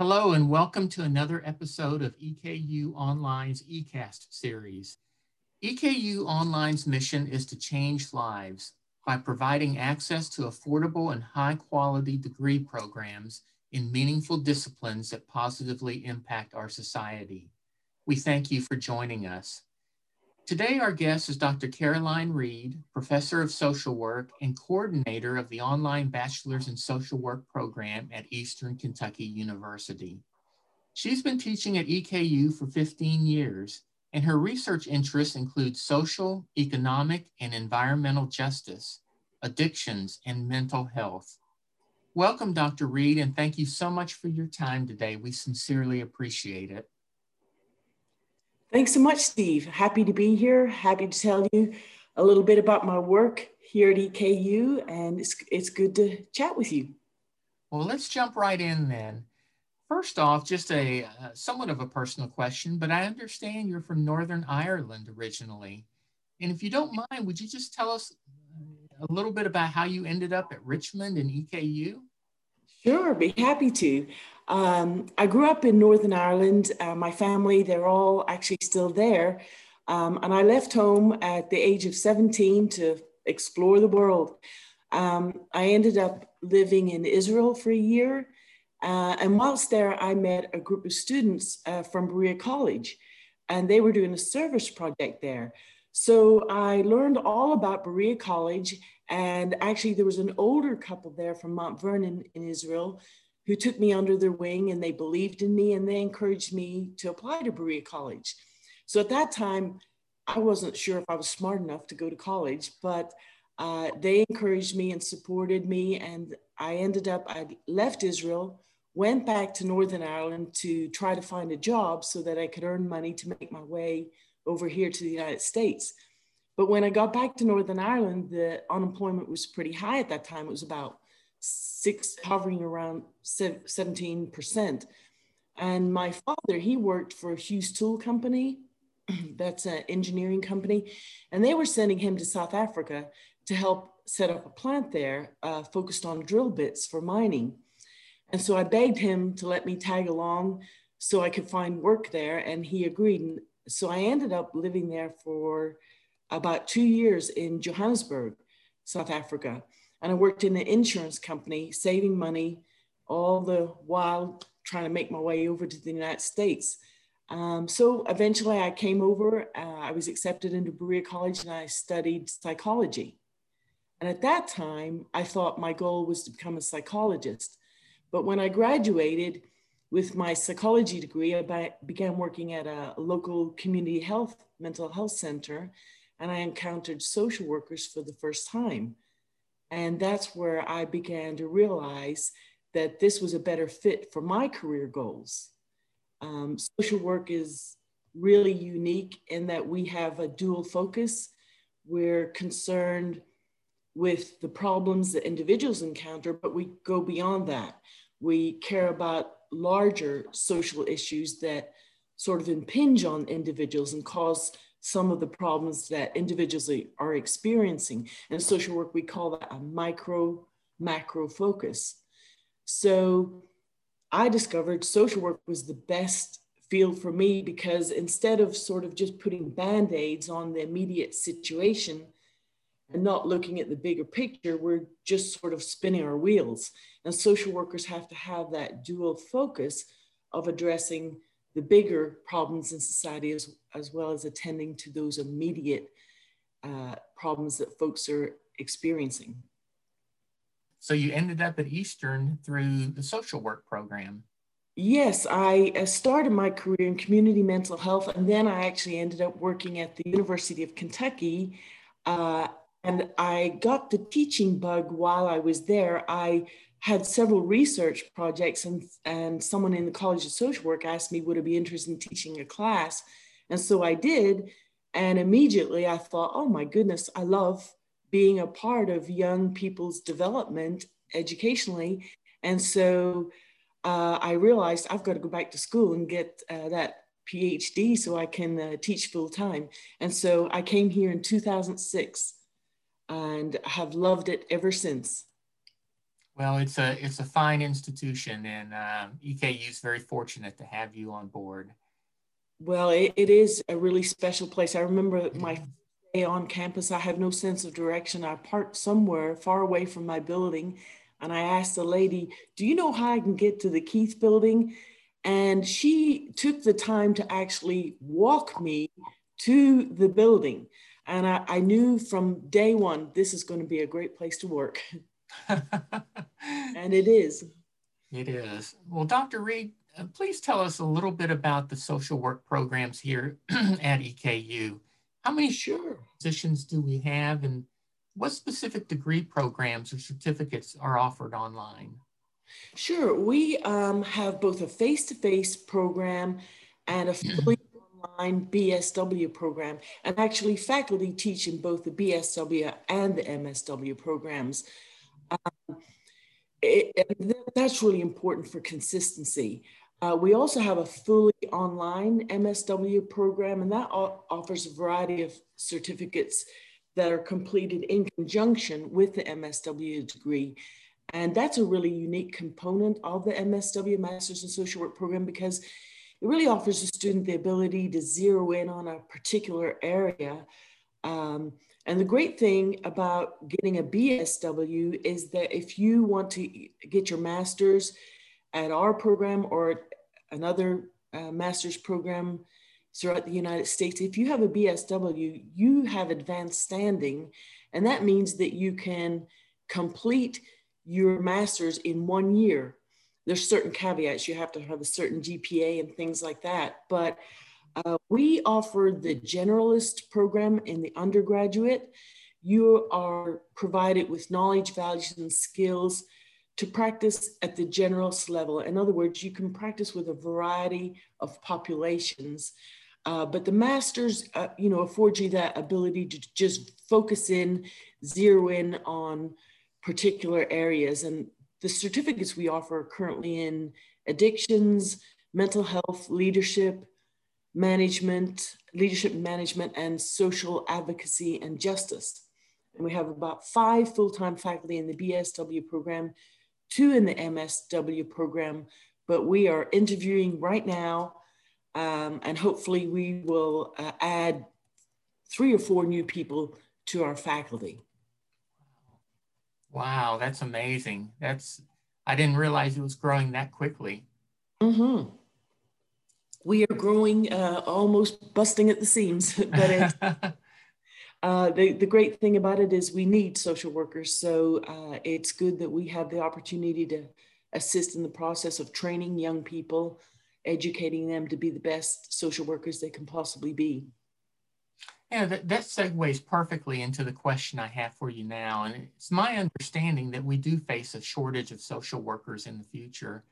Hello, and welcome to another episode of EKU Online's eCast series. EKU Online's mission is to change lives by providing access to affordable and high quality degree programs in meaningful disciplines that positively impact our society. We thank you for joining us. Today, our guest is Dr. Caroline Reed, Professor of Social Work and Coordinator of the Online Bachelor's in Social Work program at Eastern Kentucky University. She's been teaching at EKU for 15 years, and her research interests include social, economic, and environmental justice, addictions, and mental health. Welcome, Dr. Reed, and thank you so much for your time today. We sincerely appreciate it. Thanks so much, Steve. Happy to be here. Happy to tell you a little bit about my work here at EKU, and it's, it's good to chat with you. Well, let's jump right in then. First off, just a uh, somewhat of a personal question, but I understand you're from Northern Ireland originally. And if you don't mind, would you just tell us a little bit about how you ended up at Richmond and EKU? Sure, be happy to. Um, I grew up in Northern Ireland. Uh, my family, they're all actually still there. Um, and I left home at the age of 17 to explore the world. Um, I ended up living in Israel for a year. Uh, and whilst there, I met a group of students uh, from Berea College, and they were doing a service project there. So I learned all about Berea College. And actually, there was an older couple there from Mount Vernon in Israel who took me under their wing and they believed in me and they encouraged me to apply to Berea College. So at that time, I wasn't sure if I was smart enough to go to college, but uh, they encouraged me and supported me. And I ended up, I left Israel, went back to Northern Ireland to try to find a job so that I could earn money to make my way over here to the United States. But when I got back to Northern Ireland, the unemployment was pretty high at that time. It was about six, hovering around 17%. And my father, he worked for a Hughes Tool Company, that's an engineering company, and they were sending him to South Africa to help set up a plant there uh, focused on drill bits for mining. And so I begged him to let me tag along so I could find work there, and he agreed. And so I ended up living there for about two years in Johannesburg, South Africa and I worked in an insurance company, saving money, all the while trying to make my way over to the United States. Um, so eventually I came over, uh, I was accepted into Berea College and I studied psychology. And at that time, I thought my goal was to become a psychologist. But when I graduated with my psychology degree, I began working at a local community health mental health center, and I encountered social workers for the first time. And that's where I began to realize that this was a better fit for my career goals. Um, social work is really unique in that we have a dual focus. We're concerned with the problems that individuals encounter, but we go beyond that. We care about larger social issues that sort of impinge on individuals and cause some of the problems that individuals are experiencing. In social work, we call that a micro macro focus. So I discovered social work was the best field for me because instead of sort of just putting band aids on the immediate situation and not looking at the bigger picture, we're just sort of spinning our wheels. And social workers have to have that dual focus of addressing the bigger problems in society as, as well as attending to those immediate uh, problems that folks are experiencing. So you ended up at Eastern through the social work program. Yes, I started my career in community mental health, and then I actually ended up working at the University of Kentucky. Uh, and I got the teaching bug while I was there. I had several research projects and, and someone in the College of Social Work asked me, would I be interested in teaching a class? And so I did. And immediately I thought, oh my goodness, I love being a part of young people's development educationally. And so uh, I realized I've got to go back to school and get uh, that PhD so I can uh, teach full time. And so I came here in 2006 and have loved it ever since. Well, it's a it's a fine institution, and uh, EKU is very fortunate to have you on board. Well, it, it is a really special place. I remember my day on campus. I have no sense of direction. I parked somewhere far away from my building, and I asked the lady, "Do you know how I can get to the Keith Building?" And she took the time to actually walk me to the building. And I, I knew from day one, this is going to be a great place to work. and it is. It is. Well, Dr. Reed, uh, please tell us a little bit about the social work programs here at EKU. How many sure. positions do we have, and what specific degree programs or certificates are offered online? Sure. We um, have both a face to face program and a fully online BSW program, and actually, faculty teach in both the BSW and the MSW programs. Um, it, that's really important for consistency. Uh, we also have a fully online MSW program, and that offers a variety of certificates that are completed in conjunction with the MSW degree. And that's a really unique component of the MSW Masters in Social Work program because it really offers the student the ability to zero in on a particular area. Um, and the great thing about getting a BSW is that if you want to get your master's at our program or another uh, master's program throughout the United States, if you have a BSW, you have advanced standing. And that means that you can complete your master's in one year. There's certain caveats. You have to have a certain GPA and things like that. But uh, we offer the generalist program in the undergraduate. You are provided with knowledge, values, and skills to practice at the generalist level. In other words, you can practice with a variety of populations. Uh, but the masters, uh, you know, afford you that ability to just focus in, zero in on particular areas. And the certificates we offer are currently in addictions, mental health, leadership, management, leadership management, and social advocacy and justice. And we have about five full-time faculty in the BSW program, two in the MSW program, but we are interviewing right now, um, and hopefully we will uh, add three or four new people to our faculty. Wow, that's amazing. That's I didn't realize it was growing that quickly. Mm-hmm. We are growing uh, almost busting at the seams, but it, uh, the, the great thing about it is we need social workers. So uh, it's good that we have the opportunity to assist in the process of training young people, educating them to be the best social workers they can possibly be. Yeah, that, that segues perfectly into the question I have for you now. And it's my understanding that we do face a shortage of social workers in the future.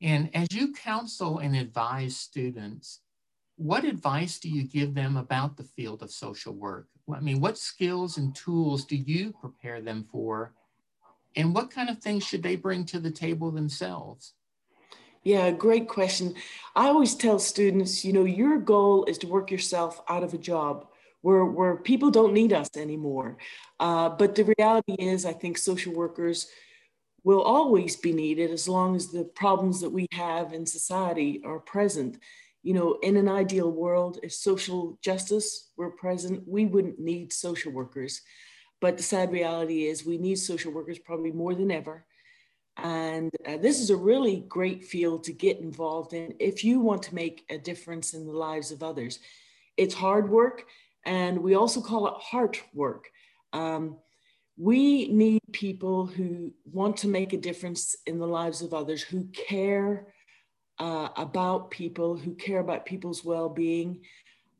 And as you counsel and advise students, what advice do you give them about the field of social work? I mean, what skills and tools do you prepare them for? And what kind of things should they bring to the table themselves? Yeah, great question. I always tell students, you know, your goal is to work yourself out of a job where, where people don't need us anymore. Uh, but the reality is, I think social workers will always be needed as long as the problems that we have in society are present. You know, in an ideal world, if social justice were present, we wouldn't need social workers. But the sad reality is, we need social workers probably more than ever. And uh, this is a really great field to get involved in if you want to make a difference in the lives of others. It's hard work, and we also call it heart work. Um, we need people who want to make a difference in the lives of others, who care uh, about people, who care about people's well being.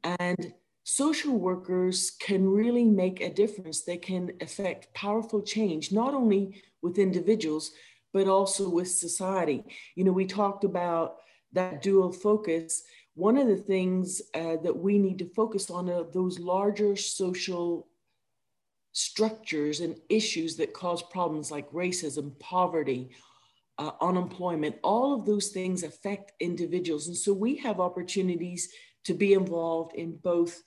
And social workers can really make a difference. They can affect powerful change, not only with individuals, but also with society. You know, we talked about that dual focus one of the things uh, that we need to focus on are those larger social structures and issues that cause problems like racism, poverty, uh, unemployment. All of those things affect individuals. And so we have opportunities to be involved in both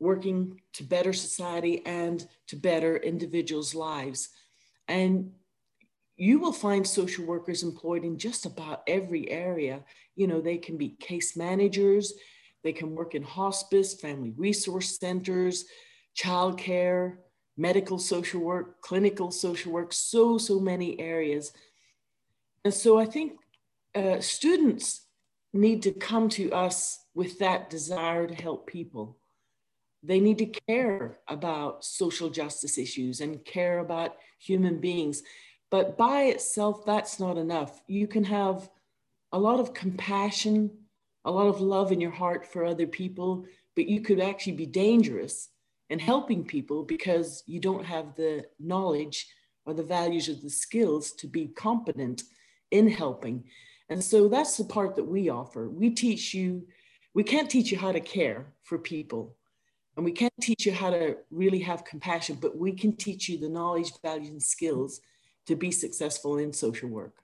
working to better society and to better individuals' lives. And you will find social workers employed in just about every area. You know, they can be case managers, they can work in hospice, family resource centers, childcare, medical social work, clinical social work, so, so many areas. And so I think uh, students need to come to us with that desire to help people. They need to care about social justice issues and care about human beings. But by itself, that's not enough. You can have a lot of compassion, a lot of love in your heart for other people, but you could actually be dangerous in helping people because you don't have the knowledge or the values or the skills to be competent in helping. And so that's the part that we offer. We teach you, we can't teach you how to care for people. And we can't teach you how to really have compassion, but we can teach you the knowledge, values, and skills to be successful in social work.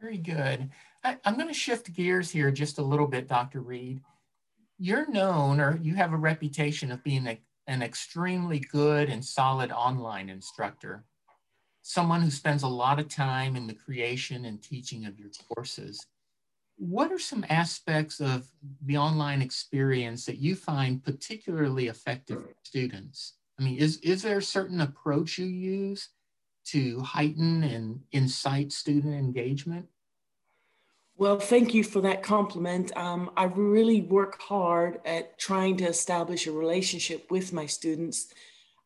Very good. I, am going to shift gears here just a little bit, Dr. Reed. You're known or you have a reputation of being a, an extremely good and solid online instructor, someone who spends a lot of time in the creation and teaching of your courses. What are some aspects of the online experience that you find particularly effective for students? I mean, is, is there a certain approach you use? to heighten and incite student engagement? Well, thank you for that compliment. Um, I really work hard at trying to establish a relationship with my students.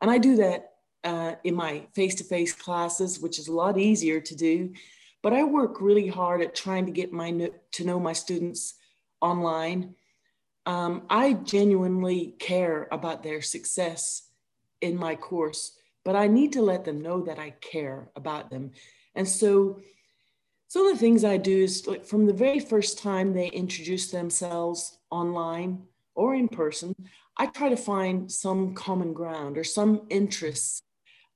And I do that uh, in my face to face classes, which is a lot easier to do. But I work really hard at trying to get my to know my students online. Um, I genuinely care about their success in my course but I need to let them know that I care about them. And so some of the things I do is like from the very first time they introduce themselves online or in person, I try to find some common ground or some interests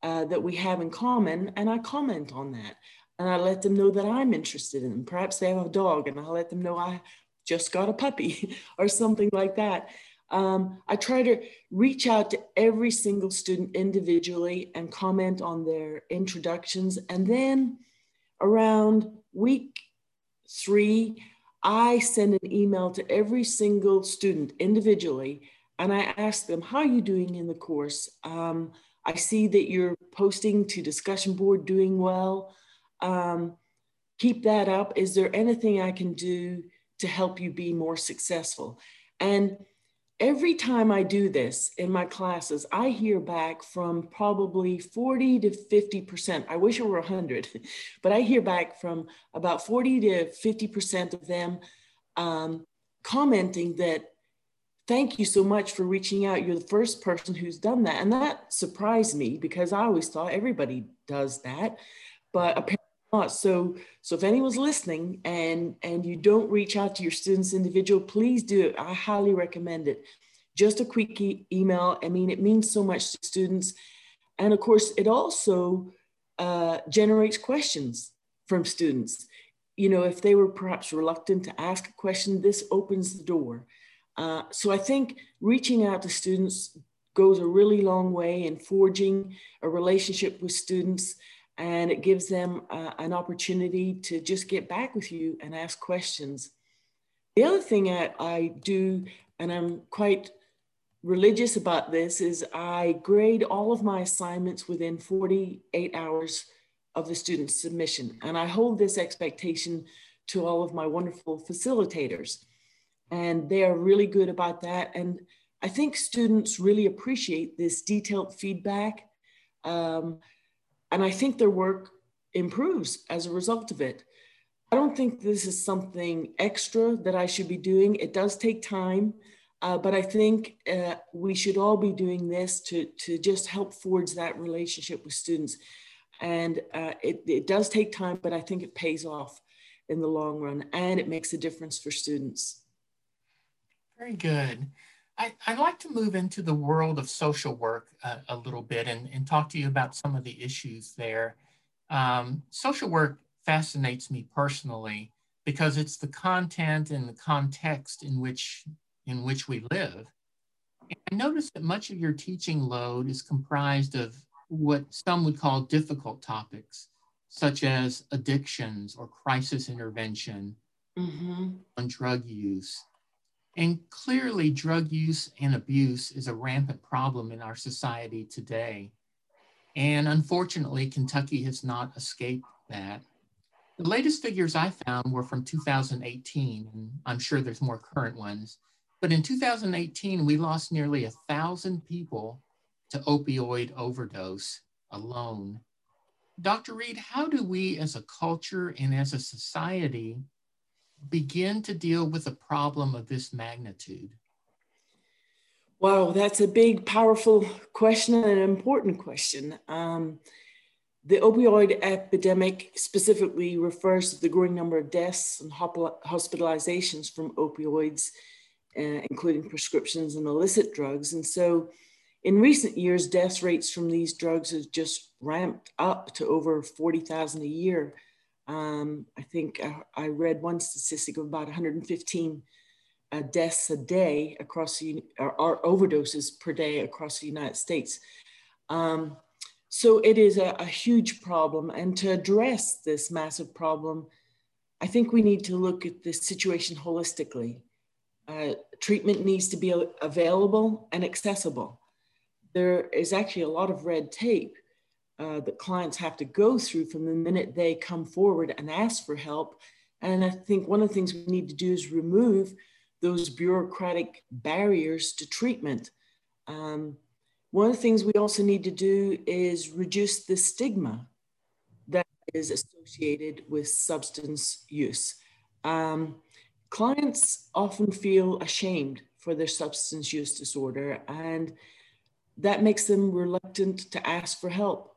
uh, that we have in common, and I comment on that. And I let them know that I'm interested in them. Perhaps they have a dog, and I'll let them know I just got a puppy or something like that. Um, I try to reach out to every single student individually and comment on their introductions. And then around week three, I send an email to every single student individually and I ask them, How are you doing in the course? Um, I see that you're posting to discussion board doing well. Um, keep that up. Is there anything I can do to help you be more successful? And every time I do this in my classes, I hear back from probably 40 to 50%. I wish it were 100, but I hear back from about 40 to 50% of them um, commenting that, thank you so much for reaching out. You're the first person who's done that. And that surprised me because I always thought everybody does that. But apparently, not. So, so if anyone's listening and and you don't reach out to your students individual, please do it. I highly recommend it. Just a quick e- email. I mean, it means so much to students, and of course, it also uh, generates questions from students. You know, if they were perhaps reluctant to ask a question, this opens the door. Uh, so I think reaching out to students goes a really long way in forging a relationship with students and it gives them uh, an opportunity to just get back with you and ask questions. The other thing I, I do, and I'm quite religious about this, is I grade all of my assignments within 48 hours of the student's submission. And I hold this expectation to all of my wonderful facilitators. And they are really good about that. And I think students really appreciate this detailed feedback. Um, and I think their work improves as a result of it. I don't think this is something extra that I should be doing. It does take time, uh, but I think uh, we should all be doing this to, to just help forge that relationship with students. And uh, it, it does take time, but I think it pays off in the long run and it makes a difference for students. Very good. I, would like to move into the world of social work uh, a little bit and, and talk to you about some of the issues there. Um, social work fascinates me personally because it's the content and the context in which in which we live. And I noticed that much of your teaching load is comprised of what some would call difficult topics, such as addictions or crisis intervention mm-hmm. on drug use. And clearly, drug use and abuse is a rampant problem in our society today. And unfortunately, Kentucky has not escaped that. The latest figures I found were from 2018, and I'm sure there's more current ones. But in 2018, we lost nearly a thousand people to opioid overdose alone. Dr. Reed, how do we as a culture and as a society begin to deal with a problem of this magnitude? Wow, that's a big, powerful question and an important question. Um, the opioid epidemic specifically refers to the growing number of deaths and hospitalizations from opioids, uh, including prescriptions and illicit drugs. And so, in recent years, death rates from these drugs have just ramped up to over 40,000 a year. Um, I think I, I, read one statistic of about 115 uh, deaths a day across the, or, or, overdoses per day across the United States. Um, so it is a, a, huge problem. And to address this massive problem, I think we need to look at the situation holistically. Uh, treatment needs to be available and accessible. There is actually a lot of red tape uh, that clients have to go through from the minute they come forward and ask for help. And I think one of the things we need to do is remove those bureaucratic barriers to treatment. Um, one of the things we also need to do is reduce the stigma that is associated with substance use. Um, clients often feel ashamed for their substance use disorder, and that makes them reluctant to ask for help.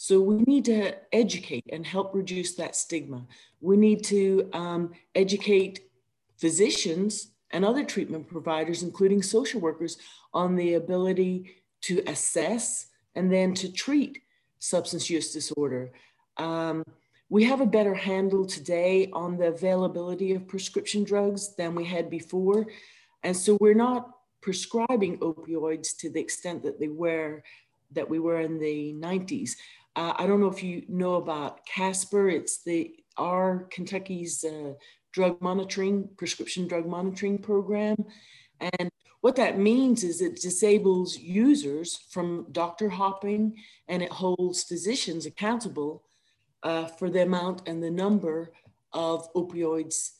So we need to educate and help reduce that stigma. We need to um, educate physicians and other treatment providers, including social workers, on the ability to assess and then to treat substance use disorder. Um, we have a better handle today on the availability of prescription drugs than we had before. And so we're not prescribing opioids to the extent that they were that we were in the 90s. Uh, I don't know if you know about KASPER. It's the our Kentucky's uh, drug monitoring, prescription drug monitoring program. And what that means is it disables users from doctor hopping and it holds physicians accountable uh, for the amount and the number of opioids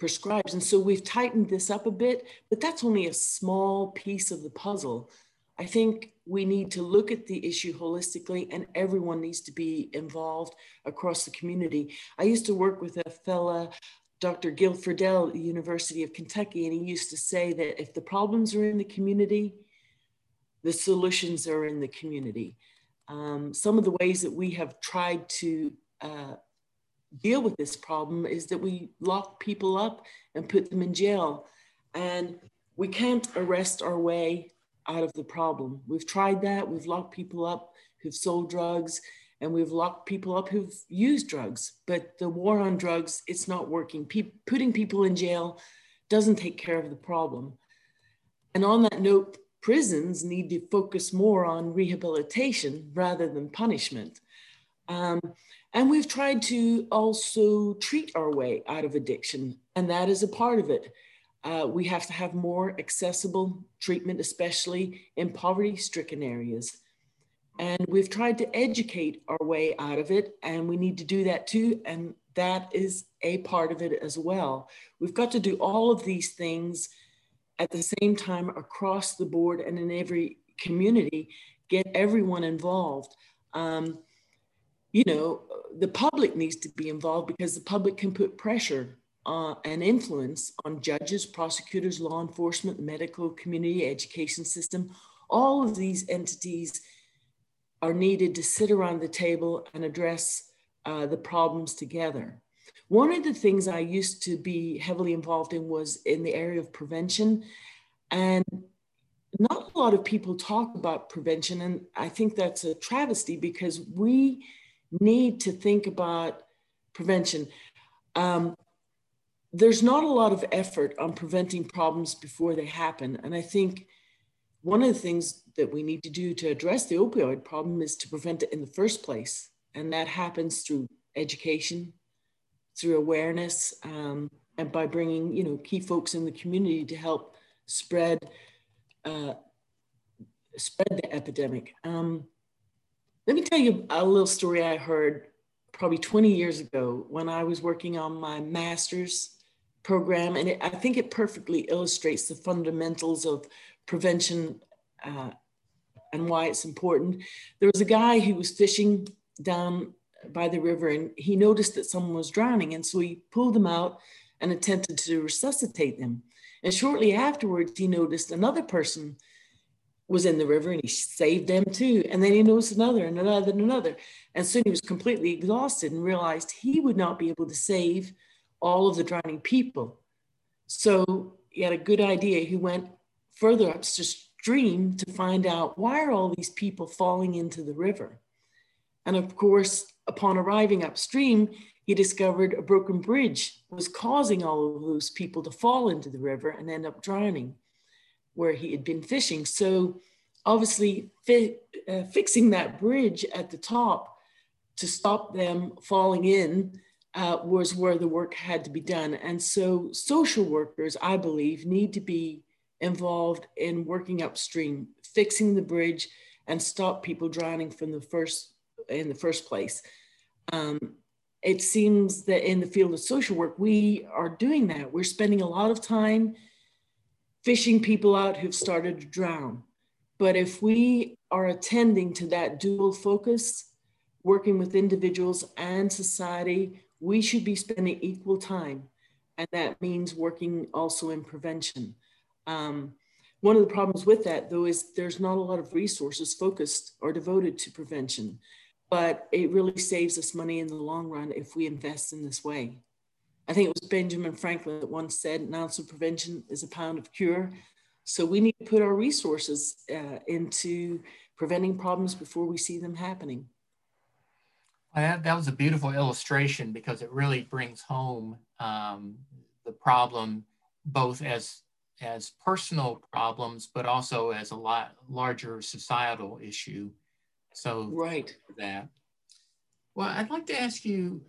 prescribed. And so we've tightened this up a bit, but that's only a small piece of the puzzle. I think we need to look at the issue holistically and everyone needs to be involved across the community. I used to work with a fella Dr. Gil Friedel at the University of Kentucky, and he used to say that if the problems are in the community, the solutions are in the community. Um, some of the ways that we have tried to uh, deal with this problem is that we lock people up and put them in jail. And we can't arrest our way out of the problem. We've tried that. We've locked people up who've sold drugs and we've locked people up who've used drugs. But the war on drugs, it's not working. Pe- putting people in jail doesn't take care of the problem. And on that note, prisons need to focus more on rehabilitation rather than punishment. Um, and we've tried to also treat our way out of addiction, and that is a part of it. Uh, we have to have more accessible treatment, especially in poverty stricken areas. And we've tried to educate our way out of it, and we need to do that too. And that is a part of it as well. We've got to do all of these things at the same time across the board and in every community, get everyone involved. Um, you know, the public needs to be involved because the public can put pressure uh, and influence on judges, prosecutors, law enforcement, medical community, education system. All of these entities are needed to sit around the table and address uh, the problems together. One of the things I used to be heavily involved in was in the area of prevention. And not a lot of people talk about prevention. And I think that's a travesty because we need to think about prevention. Um, there's not a lot of effort on preventing problems before they happen. And I think one of the things that we need to do to address the opioid problem is to prevent it in the first place. And that happens through education, through awareness, um, and by bringing, you know, key folks in the community to help spread uh, spread the epidemic. Um, let me tell you a little story I heard probably 20 years ago when I was working on my master's program, and it, I think it perfectly illustrates the fundamentals of prevention uh, and why it's important. There was a guy who was fishing down by the river, and he noticed that someone was drowning, and so he pulled them out and attempted to resuscitate them. And shortly afterwards, he noticed another person was in the river and he saved them too. And then he noticed another and another and another. And soon he was completely exhausted and realized he would not be able to save all of the drowning people. So he had a good idea. He went further upstream to find out why are all these people falling into the river? And of course, upon arriving upstream, he discovered a broken bridge was causing all of those people to fall into the river and end up drowning where he had been fishing. So obviously fi- uh, fixing that bridge at the top to stop them falling in uh, was where the work had to be done. And so social workers, I believe, need to be involved in working upstream, fixing the bridge and stop people drowning from the first in the first place. Um, it seems that in the field of social work, we are doing that. We're spending a lot of time fishing people out who've started to drown. But if we are attending to that dual focus, working with individuals and society, we should be spending equal time. And that means working also in prevention. Um, one of the problems with that, though, is there's not a lot of resources focused or devoted to prevention, but it really saves us money in the long run if we invest in this way. I think it was Benjamin Franklin that once said, an ounce of prevention is a pound of cure. So we need to put our resources uh, into preventing problems before we see them happening. That, that was a beautiful illustration because it really brings home um, the problem both as as personal problems, but also as a lot larger societal issue. So right that. Well, I'd like to ask you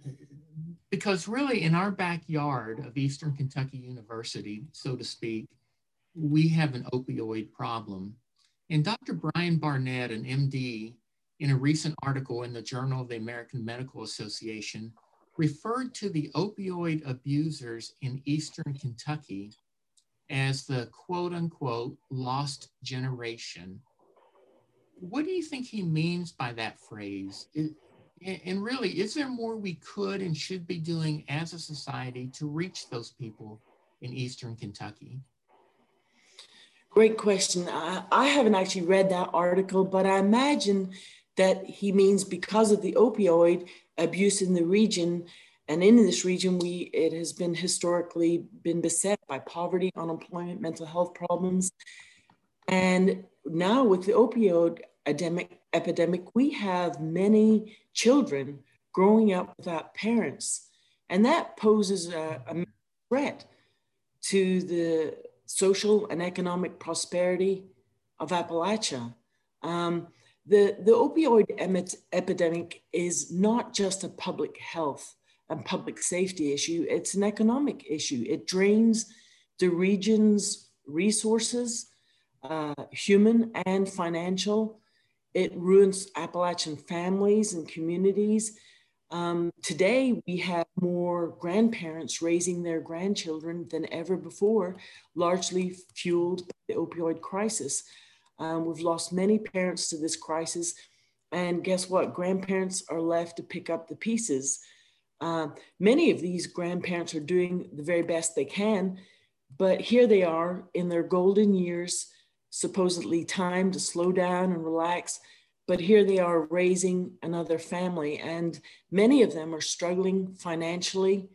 because really in our backyard of Eastern Kentucky University, so to speak, we have an opioid problem. And Dr. Brian Barnett, an MD, in a recent article in the Journal of the American Medical Association, referred to the opioid abusers in Eastern Kentucky as the quote unquote lost generation. What do you think he means by that phrase? and really, is there more we could and should be doing as a society to reach those people in Eastern Kentucky? Great question. I, I haven't actually read that article, but I imagine that he means because of the opioid abuse in the region, and in this region, we it has been historically been beset by poverty, unemployment, mental health problems, and now with the opioid epidemic, we have many children growing up without parents. And that poses a, a threat to the social and economic prosperity of Appalachia. Um, the, the opioid epidemic is not just a public health and public safety issue, it's an economic issue. It drains the region's resources, uh, human and financial, it ruins Appalachian families and communities. Um, today, we have more grandparents raising their grandchildren than ever before, largely fueled by the opioid crisis. Um, we've lost many parents to this crisis. And guess what? Grandparents are left to pick up the pieces. Uh, many of these grandparents are doing the very best they can, but here they are in their golden years supposedly time to slow down and relax. But here they are raising another family, and many of them are struggling financially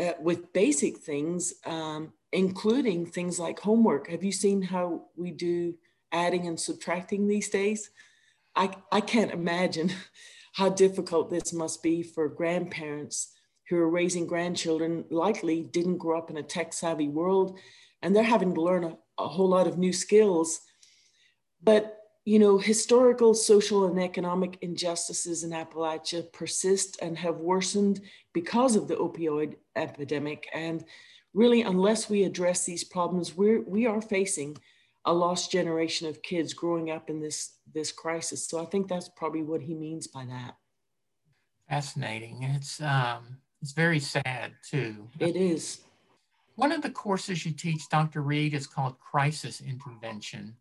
uh, with basic things, um, including things like homework. Have you seen how we do adding and subtracting these days? I, I can't imagine how difficult this must be for grandparents who are raising grandchildren, likely didn't grow up in a tech savvy world, and they're having to learn a, a whole lot of new skills. But you know, historical, social, and economic injustices in Appalachia persist and have worsened because of the opioid epidemic. And really, unless we address these problems, we're, we are facing a lost generation of kids growing up in this, this crisis. So I think that's probably what he means by that. Fascinating. It's, um, it's very sad, too. It is. One of the courses you teach, Dr. Reed, is called Crisis Intervention.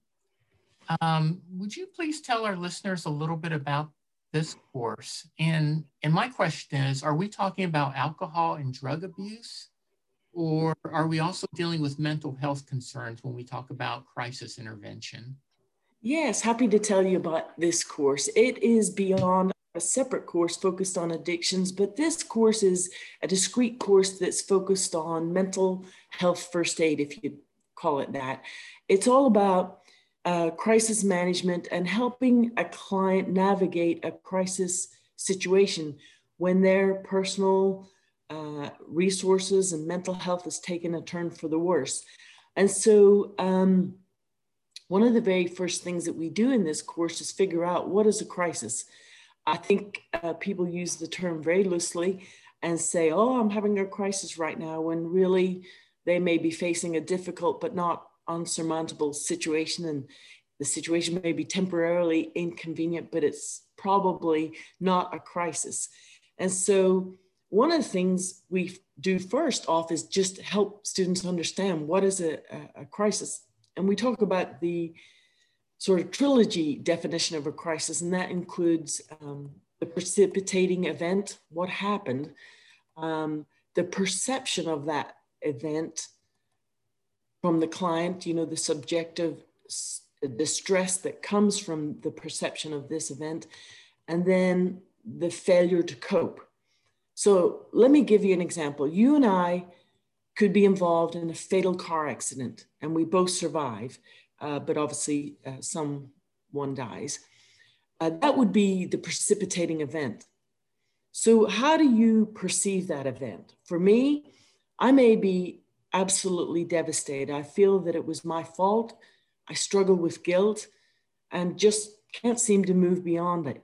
Um, would you please tell our listeners a little bit about this course? And, and my question is, are we talking about alcohol and drug abuse? Or are we also dealing with mental health concerns when we talk about crisis intervention? Yes, happy to tell you about this course. It is beyond a separate course focused on addictions, but this course is a discrete course that's focused on mental health first aid, if you call it that. It's all about uh, crisis management and helping a client navigate a crisis situation when their personal uh, resources and mental health has taken a turn for the worse. And so, um, one of the very first things that we do in this course is figure out what is a crisis. I think uh, people use the term very loosely and say, oh, I'm having a crisis right now, when really they may be facing a difficult but not unsurmountable situation and the situation may be temporarily inconvenient but it's probably not a crisis and so one of the things we do first off is just help students understand what is a, a, crisis and we talk about the sort of trilogy definition of a crisis and that includes um, the precipitating event what happened um, the perception of that event from the client, you know, the subjective distress that comes from the perception of this event, and then the failure to cope. So let me give you an example. You and I could be involved in a fatal car accident and we both survive, uh, but obviously uh, someone dies. Uh, that would be the precipitating event. So, how do you perceive that event? For me, I may be absolutely devastated. I feel that it was my fault. I struggle with guilt and just can't seem to move beyond it.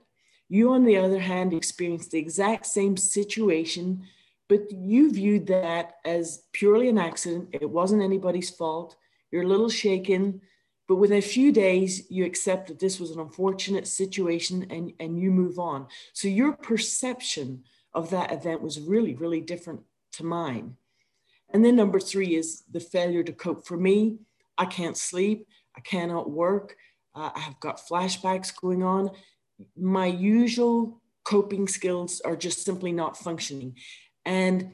You, on the other hand, experienced the exact same situation, but you viewed that as purely an accident. It wasn't anybody's fault. You're a little shaken, but within a few days, you accept that this was an unfortunate situation and, and you move on. So your perception of that event was really, really different to mine. And then number three is the failure to cope. For me, I can't sleep, I cannot work, uh, I have got flashbacks going on. My usual coping skills are just simply not functioning. And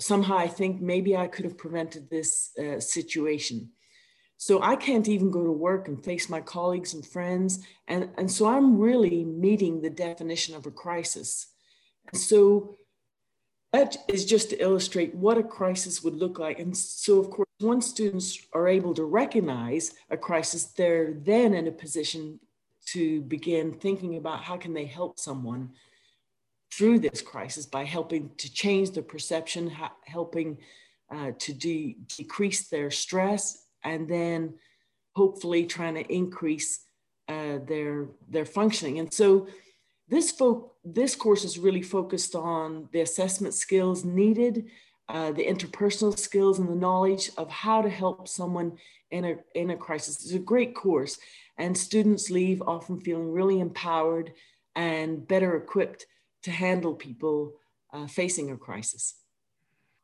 somehow I think maybe I could have prevented this uh, situation. So I can't even go to work and face my colleagues and friends. And, and so I'm really meeting the definition of a crisis. And so that is just to illustrate what a crisis would look like. And so, of course, once students are able to recognize a crisis, they're then in a position to begin thinking about how can they help someone through this crisis by helping to change their perception, helping uh, to de- decrease their stress, and then hopefully trying to increase uh, their their functioning. And so this, fo- this course is really focused on the assessment skills needed, uh, the interpersonal skills and the knowledge of how to help someone in a, in a crisis. It's a great course and students leave often feeling really empowered and better equipped to handle people uh, facing a crisis.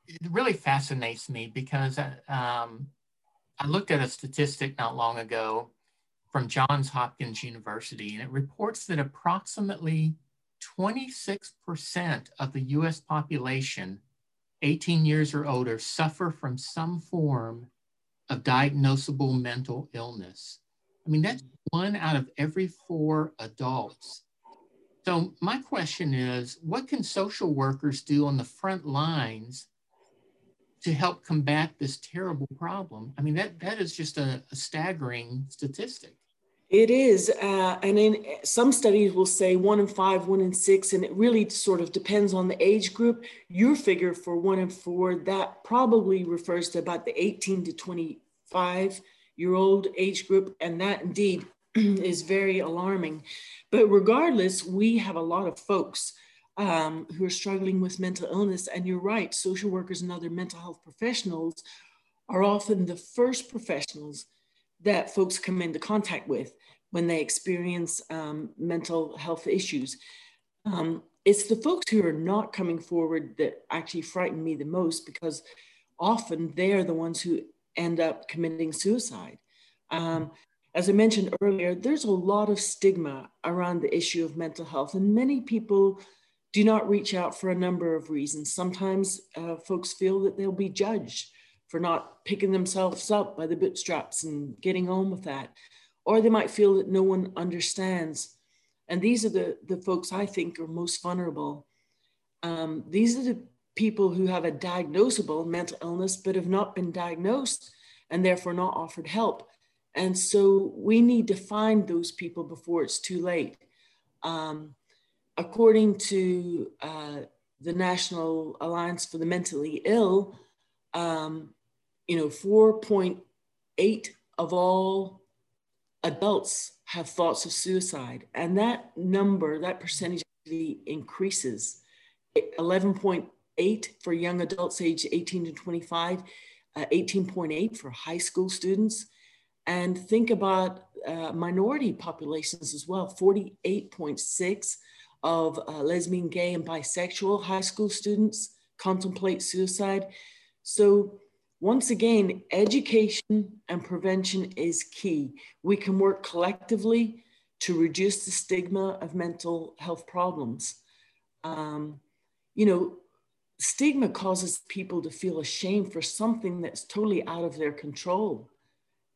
It really fascinates me because uh, um, I looked at a statistic not long ago from Johns Hopkins University, and it reports that approximately 26% of the US population 18 years or older suffer from some form of diagnosable mental illness. I mean, that's one out of every four adults. So, my question is what can social workers do on the front lines to help combat this terrible problem? I mean, that, that is just a, a staggering statistic. It is. Uh, and in some studies will say one in five, one in six, and it really sort of depends on the age group. Your figure for one in four, that probably refers to about the 18 to 25 year old age group. And that indeed is very alarming. But regardless, we have a lot of folks um, who are struggling with mental illness. And you're right, social workers and other mental health professionals are often the first professionals that folks come into contact with when they experience um, mental health issues. Um, it's the folks who are not coming forward that actually frighten me the most because often they're the ones who end up committing suicide. Um, as I mentioned earlier, there's a lot of stigma around the issue of mental health, and many people do not reach out for a number of reasons. Sometimes uh, folks feel that they'll be judged for not picking themselves up by the bootstraps and getting on with that. Or they might feel that no one understands. And these are the, the folks I think are most vulnerable. Um, these are the people who have a diagnosable mental illness but have not been diagnosed and therefore not offered help. And so we need to find those people before it's too late. Um, according to uh, the National Alliance for the Mentally Ill, um, you know, 4.8 of all adults have thoughts of suicide. And that number, that percentage increases. 11.8 for young adults aged 18 to 25, uh, 18.8 for high school students. And think about uh, minority populations as well 48.6 of uh, lesbian, gay, and bisexual high school students contemplate suicide. So, once again, education and prevention is key. We can work collectively to reduce the stigma of mental health problems. Um, you know, stigma causes people to feel ashamed for something that's totally out of their control.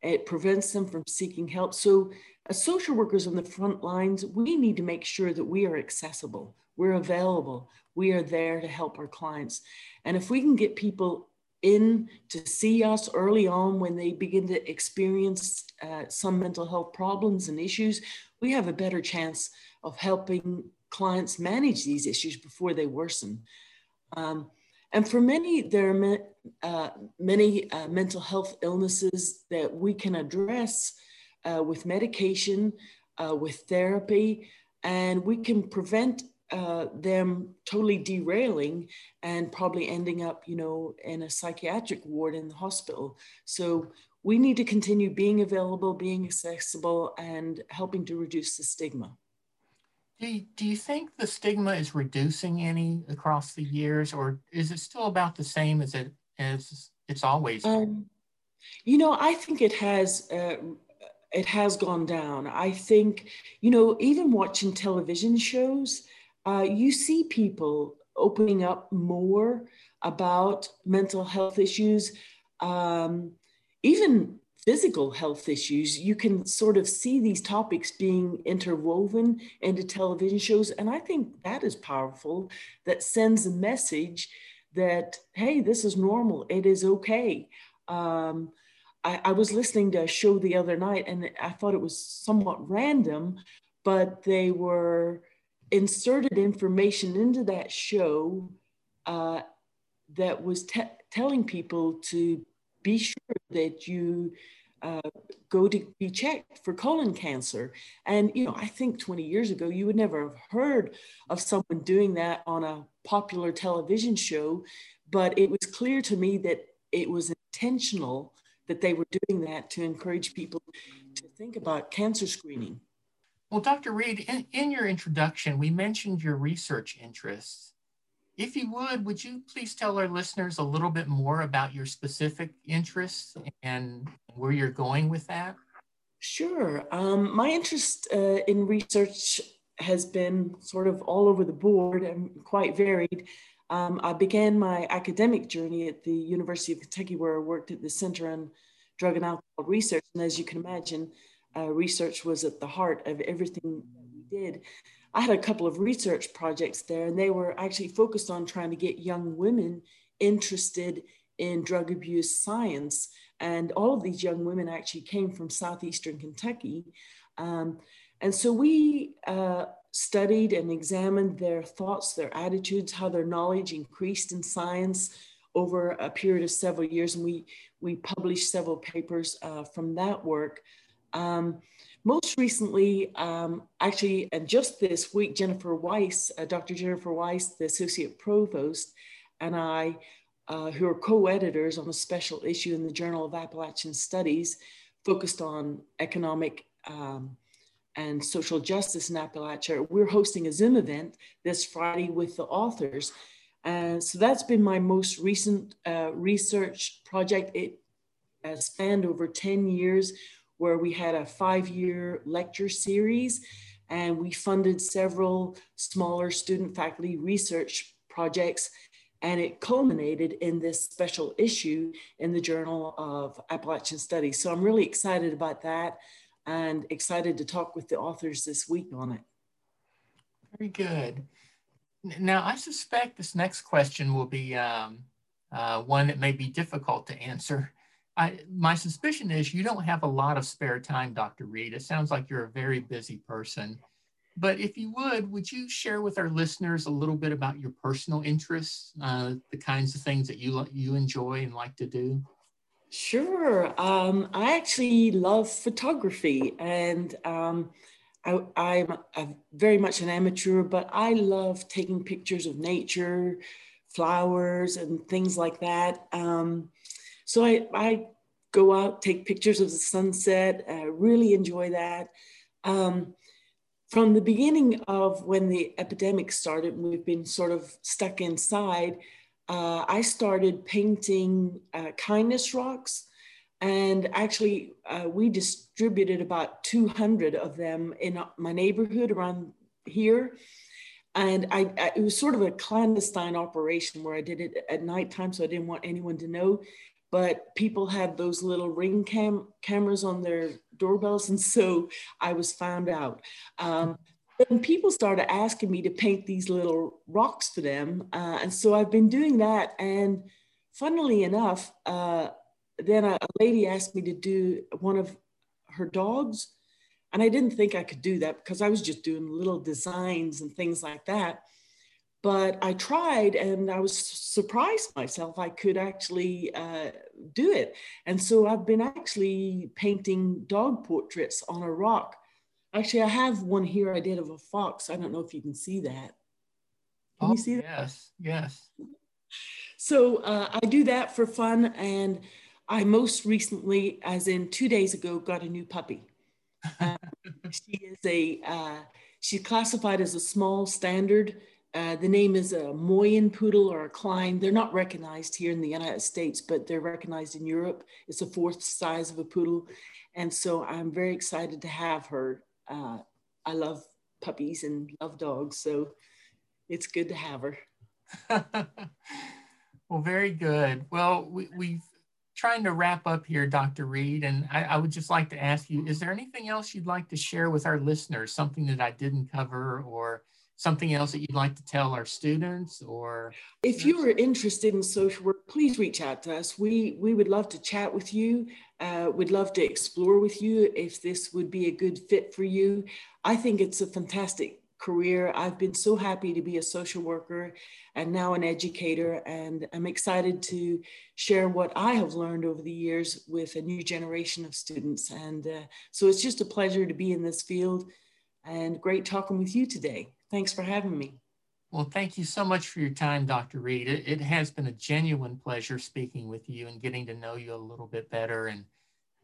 It prevents them from seeking help. So, as social workers on the front lines, we need to make sure that we are accessible, we're available, we are there to help our clients. And if we can get people in to see us early on when they begin to experience uh, some mental health problems and issues, we have a better chance of helping clients manage these issues before they worsen. Um, and for many, there are uh, many uh, mental health illnesses that we can address uh, with medication, uh, with therapy, and we can prevent uh, them totally derailing and probably ending up, you know, in a psychiatric ward in the hospital. So we need to continue being available, being accessible, and helping to reduce the stigma. Do you, do you think the stigma is reducing any across the years, or is it still about the same as it as it's always been? Um, you know, I think it has. Uh, it has gone down. I think, you know, even watching television shows, uh, you see people opening up more about mental health issues, um, even physical health issues, you can sort of see these topics being interwoven into television shows. And I think that is powerful, that sends a message that, hey, this is normal, it is okay. Um, I, I was listening to a show the other night and I thought it was somewhat random, but they were inserted information into that show uh, that was te- telling people to be sure that you uh, go to be checked for colon cancer. And, you know, I think 20 years ago, you would never have heard of someone doing that on a popular television show. But it was clear to me that it was intentional that they were doing that to encourage people to think about cancer screening. Well, Dr. Reed, in, in your introduction, we mentioned your research interests. If you would, would you please tell our listeners a little bit more about your specific interests and where you're going with that? Sure. Um, my interest uh, in research has been sort of all over the board and quite varied. Um, I began my academic journey at the University of Kentucky, where I worked at the Center on Drug and Alcohol Research. And as you can imagine, uh, research was at the heart of everything that we did. I had a couple of research projects there, and they were actually focused on trying to get young women interested in drug abuse science. And all of these young women actually came from southeastern Kentucky. Um, and so we uh, studied and examined their thoughts, their attitudes, how their knowledge increased in science over a period of several years. And we, we published several papers uh, from that work. Um, most recently, um, actually, and just this week, Jennifer Weiss, uh, Dr. Jennifer Weiss, the Associate Provost, and I, uh, who are co-editors on a special issue in the Journal of Appalachian Studies, focused on economic um, and social justice in Appalachia. We're hosting a Zoom event this Friday with the authors. And so that's been my most recent uh, research project. It has spanned over 10 years where we had a five year lecture series and we funded several smaller student faculty research projects. And it culminated in this special issue in the Journal of Appalachian Studies. So I'm really excited about that and excited to talk with the authors this week on it. Very good. Now, I suspect this next question will be um, uh, one that may be difficult to answer. I, my suspicion is you don't have a lot of spare time, Dr. Reed. It sounds like you're a very busy person. But if you would, would you share with our listeners a little bit about your personal interests, uh, the kinds of things that you you enjoy and like to do? Sure. Um, I actually love photography, and um, I, am very much an amateur, but I love taking pictures of nature, flowers, and things like that. Um, so I, I go out, take pictures of the sunset, I really enjoy that. Um, from the beginning of when the epidemic started, we've been sort of stuck inside, uh, I started painting uh, kindness rocks. And actually, uh, we distributed about 200 of them in my neighborhood around here. And I, I, it was sort of a clandestine operation where I did it at nighttime, so I didn't want anyone to know but people had those little ring cam cameras on their doorbells and so i was found out. Um, then people started asking me to paint these little rocks for them uh, and so i've been doing that and funnily enough uh, then a, a lady asked me to do one of her dogs and i didn't think i could do that because i was just doing little designs and things like that but I tried and I was surprised myself I could actually uh, do it. And so I've been actually painting dog portraits on a rock. Actually, I have one here I did of a fox. I don't know if you can see that. Can oh, you see that? Yes, yes. So uh, I do that for fun. And I most recently, as in two days ago, got a new puppy. Uh, she is a, uh, she's classified as a small standard uh, the name is a Moyen poodle or a Klein. They're not recognized here in the United States, but they're recognized in Europe. It's a fourth size of a poodle. And so I'm very excited to have her. Uh, I love puppies and love dogs. So it's good to have her. well, very good. Well, we, we've trying to wrap up here, Dr. Reed, and I, I, would just like to ask you, is there anything else you'd like to share with our listeners, something that I didn't cover or something else that you'd like to tell our students or if you are interested in social work please reach out to us. We we would love to chat with you uh, we'd love to explore with you if this would be a good fit for you. I think it's a fantastic career. I've been so happy to be a social worker and now an educator and i'm excited to share what i have learned over the years with a new generation of students. And uh, so it's just a pleasure to be in this field and great talking with you today Thanks for having me. Well, thank you so much for your time, Dr. Reed. It, it, has been a genuine pleasure speaking with you and getting to know you a little bit better and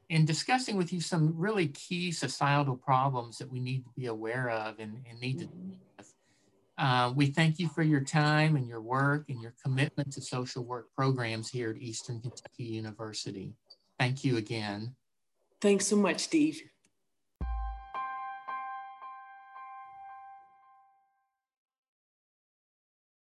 in discussing with you some really key societal problems that we need to be aware of and, and need to deal with. Uh, we thank you for your time and your work and your commitment to social work programs here at Eastern Kentucky University. Thank you again. Thanks so much, Steve.